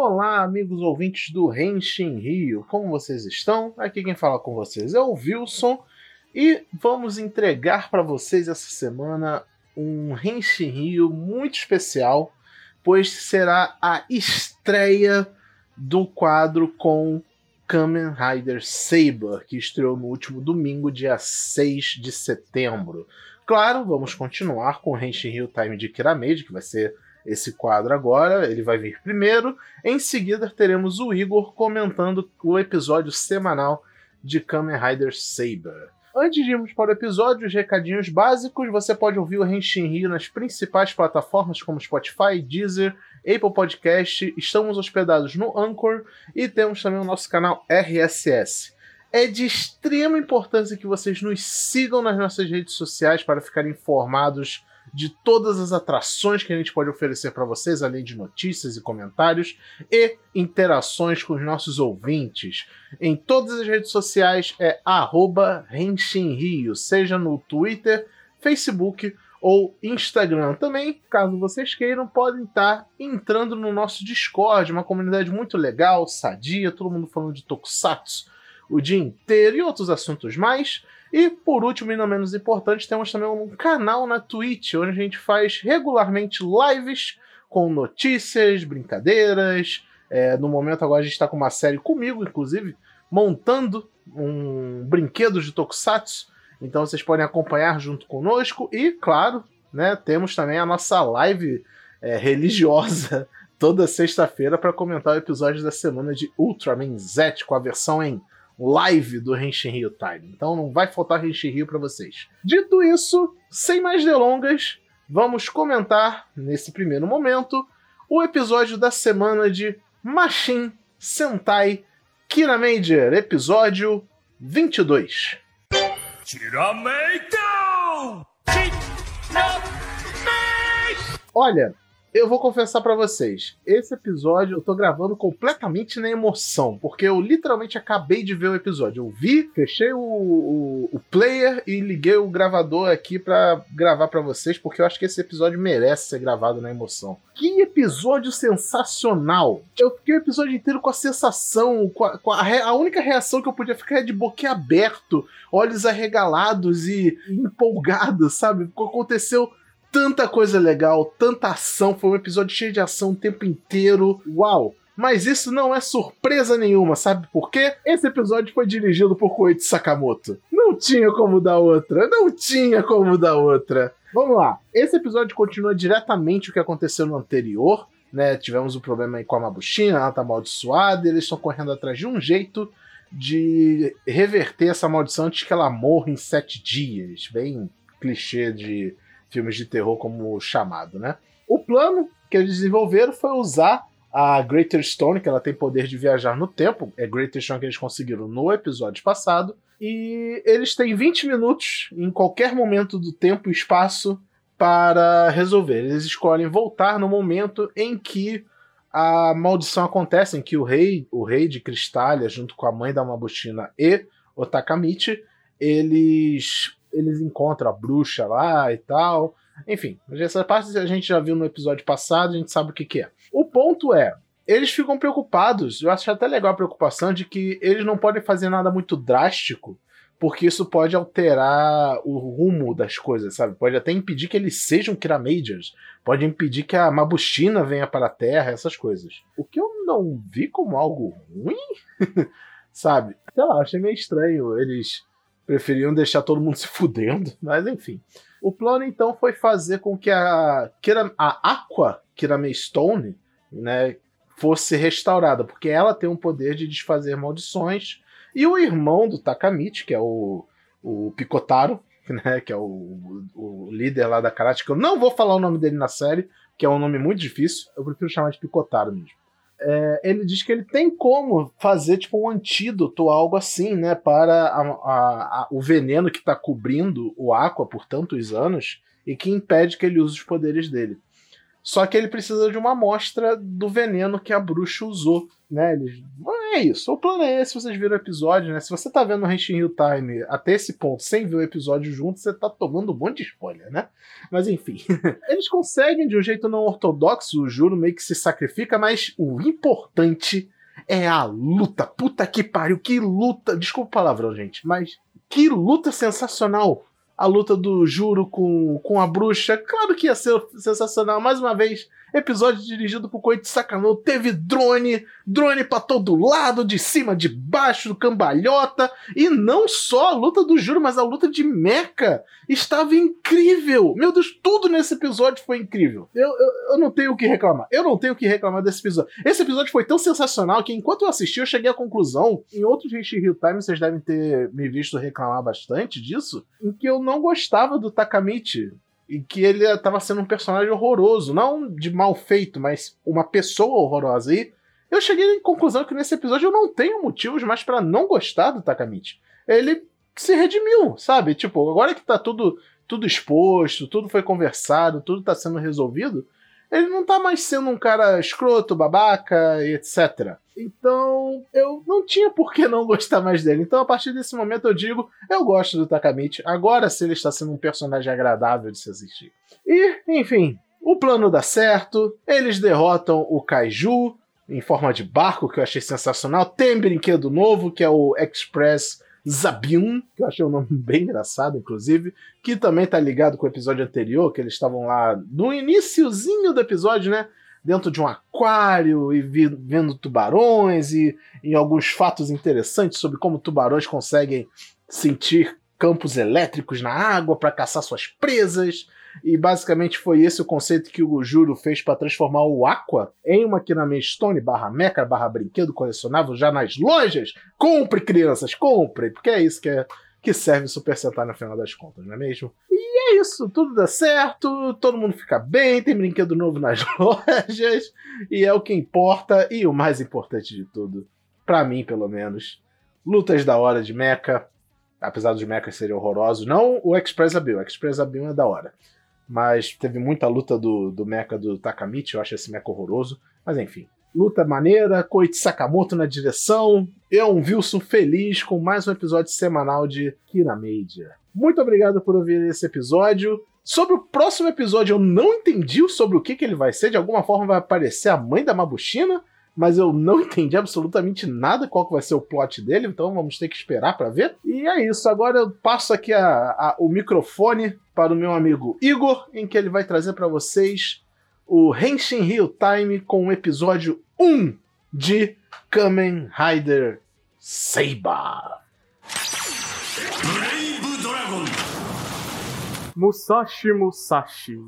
Olá, amigos ouvintes do Renshin Rio, como vocês estão? Aqui quem fala com vocês é o Wilson e vamos entregar para vocês essa semana um Renshin Rio muito especial, pois será a estreia do quadro com Kamen Rider Saber, que estreou no último domingo, dia 6 de setembro. Claro, vamos continuar com o Henshin Hill Time de Kirameji, que vai ser esse quadro agora, ele vai vir primeiro. Em seguida, teremos o Igor comentando o episódio semanal de Kamen Rider Saber. Antes de irmos para o episódio, os recadinhos básicos, você pode ouvir o Henshin Rio nas principais plataformas como Spotify, Deezer, Apple Podcast, estamos hospedados no Anchor e temos também o nosso canal RSS. É de extrema importância que vocês nos sigam nas nossas redes sociais para ficarem informados de todas as atrações que a gente pode oferecer para vocês, além de notícias e comentários e interações com os nossos ouvintes. Em todas as redes sociais é @renshinrio, seja no Twitter, Facebook ou Instagram. Também, caso vocês queiram, podem estar entrando no nosso Discord, uma comunidade muito legal, sadia, todo mundo falando de tokusatsu o dia inteiro e outros assuntos mais. E por último e não menos importante, temos também um canal na Twitch, onde a gente faz regularmente lives com notícias, brincadeiras. É, no momento agora a gente está com uma série comigo, inclusive, montando um brinquedo de Tokusatsu. Então vocês podem acompanhar junto conosco. E, claro, né, temos também a nossa live é, religiosa toda sexta-feira para comentar o episódio da semana de Ultraman Z com a versão em live do Henshin Rio Time. Então não vai faltar Henshin Rio para vocês. Dito isso, sem mais delongas, vamos comentar nesse primeiro momento o episódio da semana de Machine Sentai Kira Major, episódio 22. Olha, eu vou confessar para vocês, esse episódio eu tô gravando completamente na emoção, porque eu literalmente acabei de ver o episódio. Eu vi, fechei o, o, o player e liguei o gravador aqui para gravar para vocês, porque eu acho que esse episódio merece ser gravado na emoção. Que episódio sensacional! Eu fiquei o episódio inteiro com a sensação, com a, com a, a única reação que eu podia ficar é de boquiaberto, olhos arregalados e empolgado, sabe? Aconteceu tanta coisa legal, tanta ação, foi um episódio cheio de ação o tempo inteiro. Uau! Mas isso não é surpresa nenhuma, sabe por quê? Esse episódio foi dirigido por Koichi Sakamoto. Não tinha como dar outra, não tinha como dar outra. Vamos lá. Esse episódio continua diretamente o que aconteceu no anterior, né? Tivemos um problema aí com a Mabushina, ela tá amaldiçoada, e eles estão correndo atrás de um jeito de reverter essa maldição antes que ela morra em sete dias. Bem clichê de filmes de terror como chamado, né? O plano que eles desenvolveram foi usar a Greater Stone, que ela tem poder de viajar no tempo, é Greater Stone que eles conseguiram no episódio passado, e eles têm 20 minutos em qualquer momento do tempo e espaço para resolver. Eles escolhem voltar no momento em que a maldição acontece, em que o rei, o rei de Cristália, junto com a mãe da Mabushina e o Takamichi, eles eles encontram a bruxa lá e tal. Enfim, essa parte a gente já viu no episódio passado, a gente sabe o que, que é. O ponto é, eles ficam preocupados, eu acho até legal a preocupação de que eles não podem fazer nada muito drástico, porque isso pode alterar o rumo das coisas, sabe? Pode até impedir que eles sejam Kira Majors, pode impedir que a Mabushina venha para a Terra, essas coisas. O que eu não vi como algo ruim, sabe? Sei lá, achei meio estranho eles preferiam deixar todo mundo se fudendo, mas enfim. O plano então foi fazer com que a, Kira, a Aqua Kirame Stone né, fosse restaurada, porque ela tem um poder de desfazer maldições. E o irmão do Takamichi, que é o, o Picotaro, né, que é o, o líder lá da karate, que eu não vou falar o nome dele na série, que é um nome muito difícil, eu prefiro chamar de Picotaro mesmo é, ele diz que ele tem como fazer tipo um antídoto, algo assim, né, para a, a, a, o veneno que está cobrindo o Aqua por tantos anos e que impede que ele use os poderes dele. Só que ele precisa de uma amostra do veneno que a bruxa usou, né? Ele, é isso. O plano é esse, vocês viram o episódio, né? Se você tá vendo o Henshin Hill Time até esse ponto, sem ver o episódio junto, você tá tomando um monte de spoiler, né? Mas enfim. Eles conseguem de um jeito não ortodoxo, o Juro meio que se sacrifica, mas o importante é a luta. Puta que pariu, que luta. Desculpa o palavrão, gente, mas que luta sensacional a luta do Juro com, com a bruxa. Claro que ia ser sensacional. Mais uma vez, episódio dirigido por Koichi Sakano. Teve drone, drone para todo lado, de cima, de baixo, cambalhota. E não só a luta do Juro, mas a luta de Mecha estava incrível. Meu Deus, tudo nesse episódio foi incrível. Eu, eu, eu não tenho o que reclamar. Eu não tenho o que reclamar desse episódio. Esse episódio foi tão sensacional que enquanto eu assisti, eu cheguei à conclusão, em outros Hill Time, vocês devem ter me visto reclamar bastante disso, em que eu não gostava do Takamichi. E que ele estava sendo um personagem horroroso. Não de mal feito, mas uma pessoa horrorosa. E eu cheguei à conclusão que nesse episódio eu não tenho motivos mais para não gostar do Takamichi. Ele se redimiu, sabe? Tipo, agora que tá tudo, tudo exposto, tudo foi conversado, tudo tá sendo resolvido, ele não tá mais sendo um cara escroto, babaca e etc. Então, eu não tinha por que não gostar mais dele. Então, a partir desse momento, eu digo: eu gosto do Takamichi. Agora, se ele está sendo um personagem agradável de se assistir. E, enfim, o plano dá certo. Eles derrotam o Kaiju em forma de barco, que eu achei sensacional. Tem brinquedo novo, que é o Express Zabiun, que eu achei um nome bem engraçado, inclusive, que também tá ligado com o episódio anterior, que eles estavam lá no iníciozinho do episódio, né? Dentro de um aquário e vi, vendo tubarões e em alguns fatos interessantes sobre como tubarões conseguem sentir campos elétricos na água para caçar suas presas. E basicamente foi esse o conceito que o Juro fez para transformar o Aqua em uma Kiname Stone barra Mecha barra brinquedo colecionável já nas lojas. Compre, crianças, compre, porque é isso que, é, que serve o Super Sentai no final das contas, não é mesmo? E é isso, tudo dá certo, todo mundo fica bem, tem brinquedo novo nas lojas, e é o que importa, e o mais importante de tudo, para mim pelo menos, lutas da hora de mecha, apesar dos mechas serem horrorosos, não o Express Abil, o Express Abil é da hora mas teve muita luta do, do mecha do Takamichi, eu acho esse mecha horroroso, mas enfim. Luta maneira, Koichi Sakamoto na direção, eu, um Wilson feliz com mais um episódio semanal de Kira Media. Muito obrigado por ouvir esse episódio. Sobre o próximo episódio, eu não entendi sobre o que, que ele vai ser. De alguma forma vai aparecer a mãe da Mabushina mas eu não entendi absolutamente nada qual que vai ser o plot dele, então vamos ter que esperar para ver. E é isso, agora eu passo aqui a, a, o microfone para o meu amigo Igor, em que ele vai trazer para vocês o Henshin Hill Time com o episódio 1 de Kamen Rider Seiba. Brave Dragon. Musashi Musashi.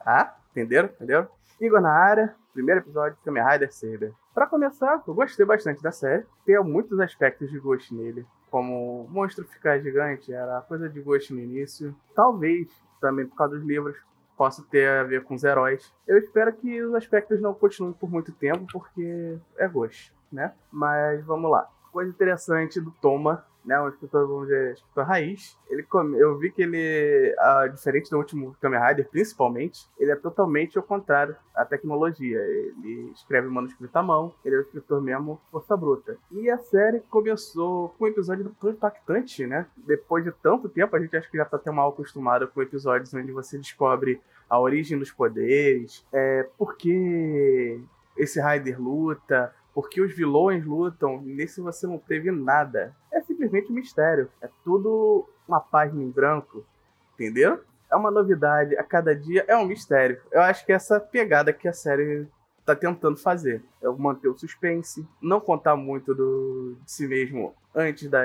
Ah, entenderam? Entenderam? Igor na área, primeiro episódio de Kamen Rider Saber. Pra começar, eu gostei bastante da série. Tem muitos aspectos de Ghost nele, como o monstro ficar gigante, era coisa de Ghost no início. Talvez, também por causa dos livros, possa ter a ver com os heróis. Eu espero que os aspectos não continuem por muito tempo, porque é Ghost, né? Mas vamos lá. Coisa interessante do Toma né, um escritor, vamos dizer, escritor raiz. Ele come... Eu vi que ele, uh, diferente do último Kamen Rider, principalmente, ele é totalmente ao contrário à tecnologia. Ele escreve manuscrito à mão, ele é um escritor mesmo força bruta. E a série começou com um episódio tão impactante, né? Depois de tanto tempo, a gente acho que já tá até mal acostumado com episódios onde você descobre a origem dos poderes, é, por que esse Rider luta, porque os vilões lutam, nesse você não teve nada. É simplesmente um mistério. É tudo uma página em branco, entendeu? É uma novidade, a cada dia é um mistério. Eu acho que é essa pegada que a série tá tentando fazer. É manter o suspense, não contar muito do, de si mesmo antes da,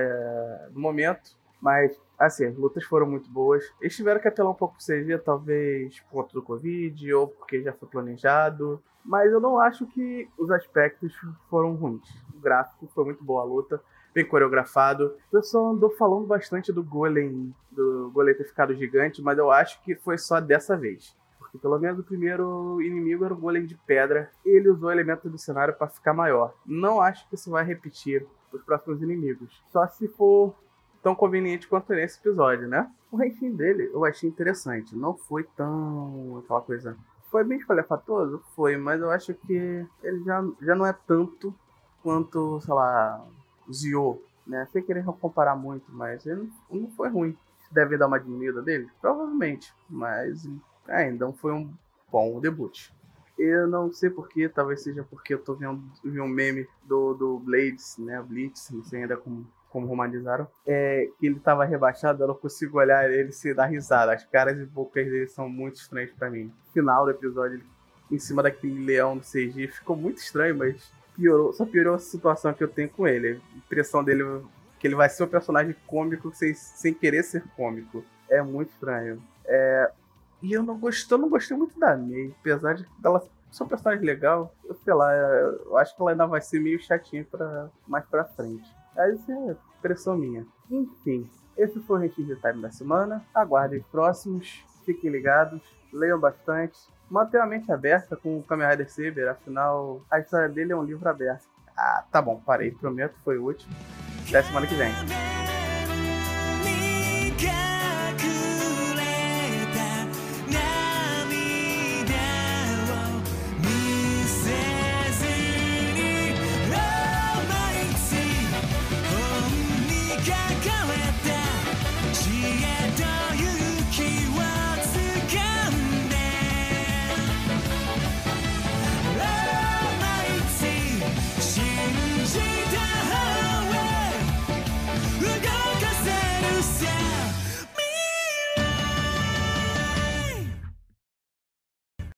do momento, mas assim, as lutas foram muito boas. Eles tiveram que apelar um pouco pro CG, talvez por conta do Covid, ou porque já foi planejado. Mas eu não acho que os aspectos foram ruins. O gráfico foi muito boa a luta, bem coreografado. O pessoal andou falando bastante do Golem, do Golem ter ficado gigante, mas eu acho que foi só dessa vez. Porque pelo menos o primeiro inimigo era um golem de pedra. Ele usou elementos do cenário para ficar maior. Não acho que isso vai repetir os próximos inimigos. Só se for tão conveniente quanto nesse episódio, né? O ranking dele eu achei interessante. Não foi tão aquela coisa foi bem espalhafatoso? Foi, mas eu acho que ele já, já não é tanto quanto, sei lá, Zio, né? Sem querer comparar muito, mas ele não foi ruim. Deve dar uma diminuída dele? Provavelmente, mas ainda não foi um bom debut. Eu não sei porquê, talvez seja porque eu tô vendo, vi um meme do, do Blades, né? Blitz, não sei ainda como, como romanizaram. É, que ele tava rebaixado, eu não consigo olhar ele sem dar risada. As caras e bocas dele são muito estranhas para mim. final do episódio, em cima daquele leão do CG, ficou muito estranho, mas piorou, só piorou a situação que eu tenho com ele. A impressão dele que ele vai ser um personagem cômico sem, sem querer ser cômico. É muito estranho. É, e eu não gostei, não gostei muito da May, apesar de ela ser um personagem legal, eu sei lá, eu acho que ela ainda vai ser meio chatinha pra, mais pra frente. Mas é impressão minha. Enfim, esse foi o Rentinho de Time da semana. Aguardem os próximos, fiquem ligados, leiam bastante. Mantenha a mente aberta com o Kamen Rider Saber, afinal, a história dele é um livro aberto. Ah, tá bom, parei, prometo, foi último. Até semana que vem.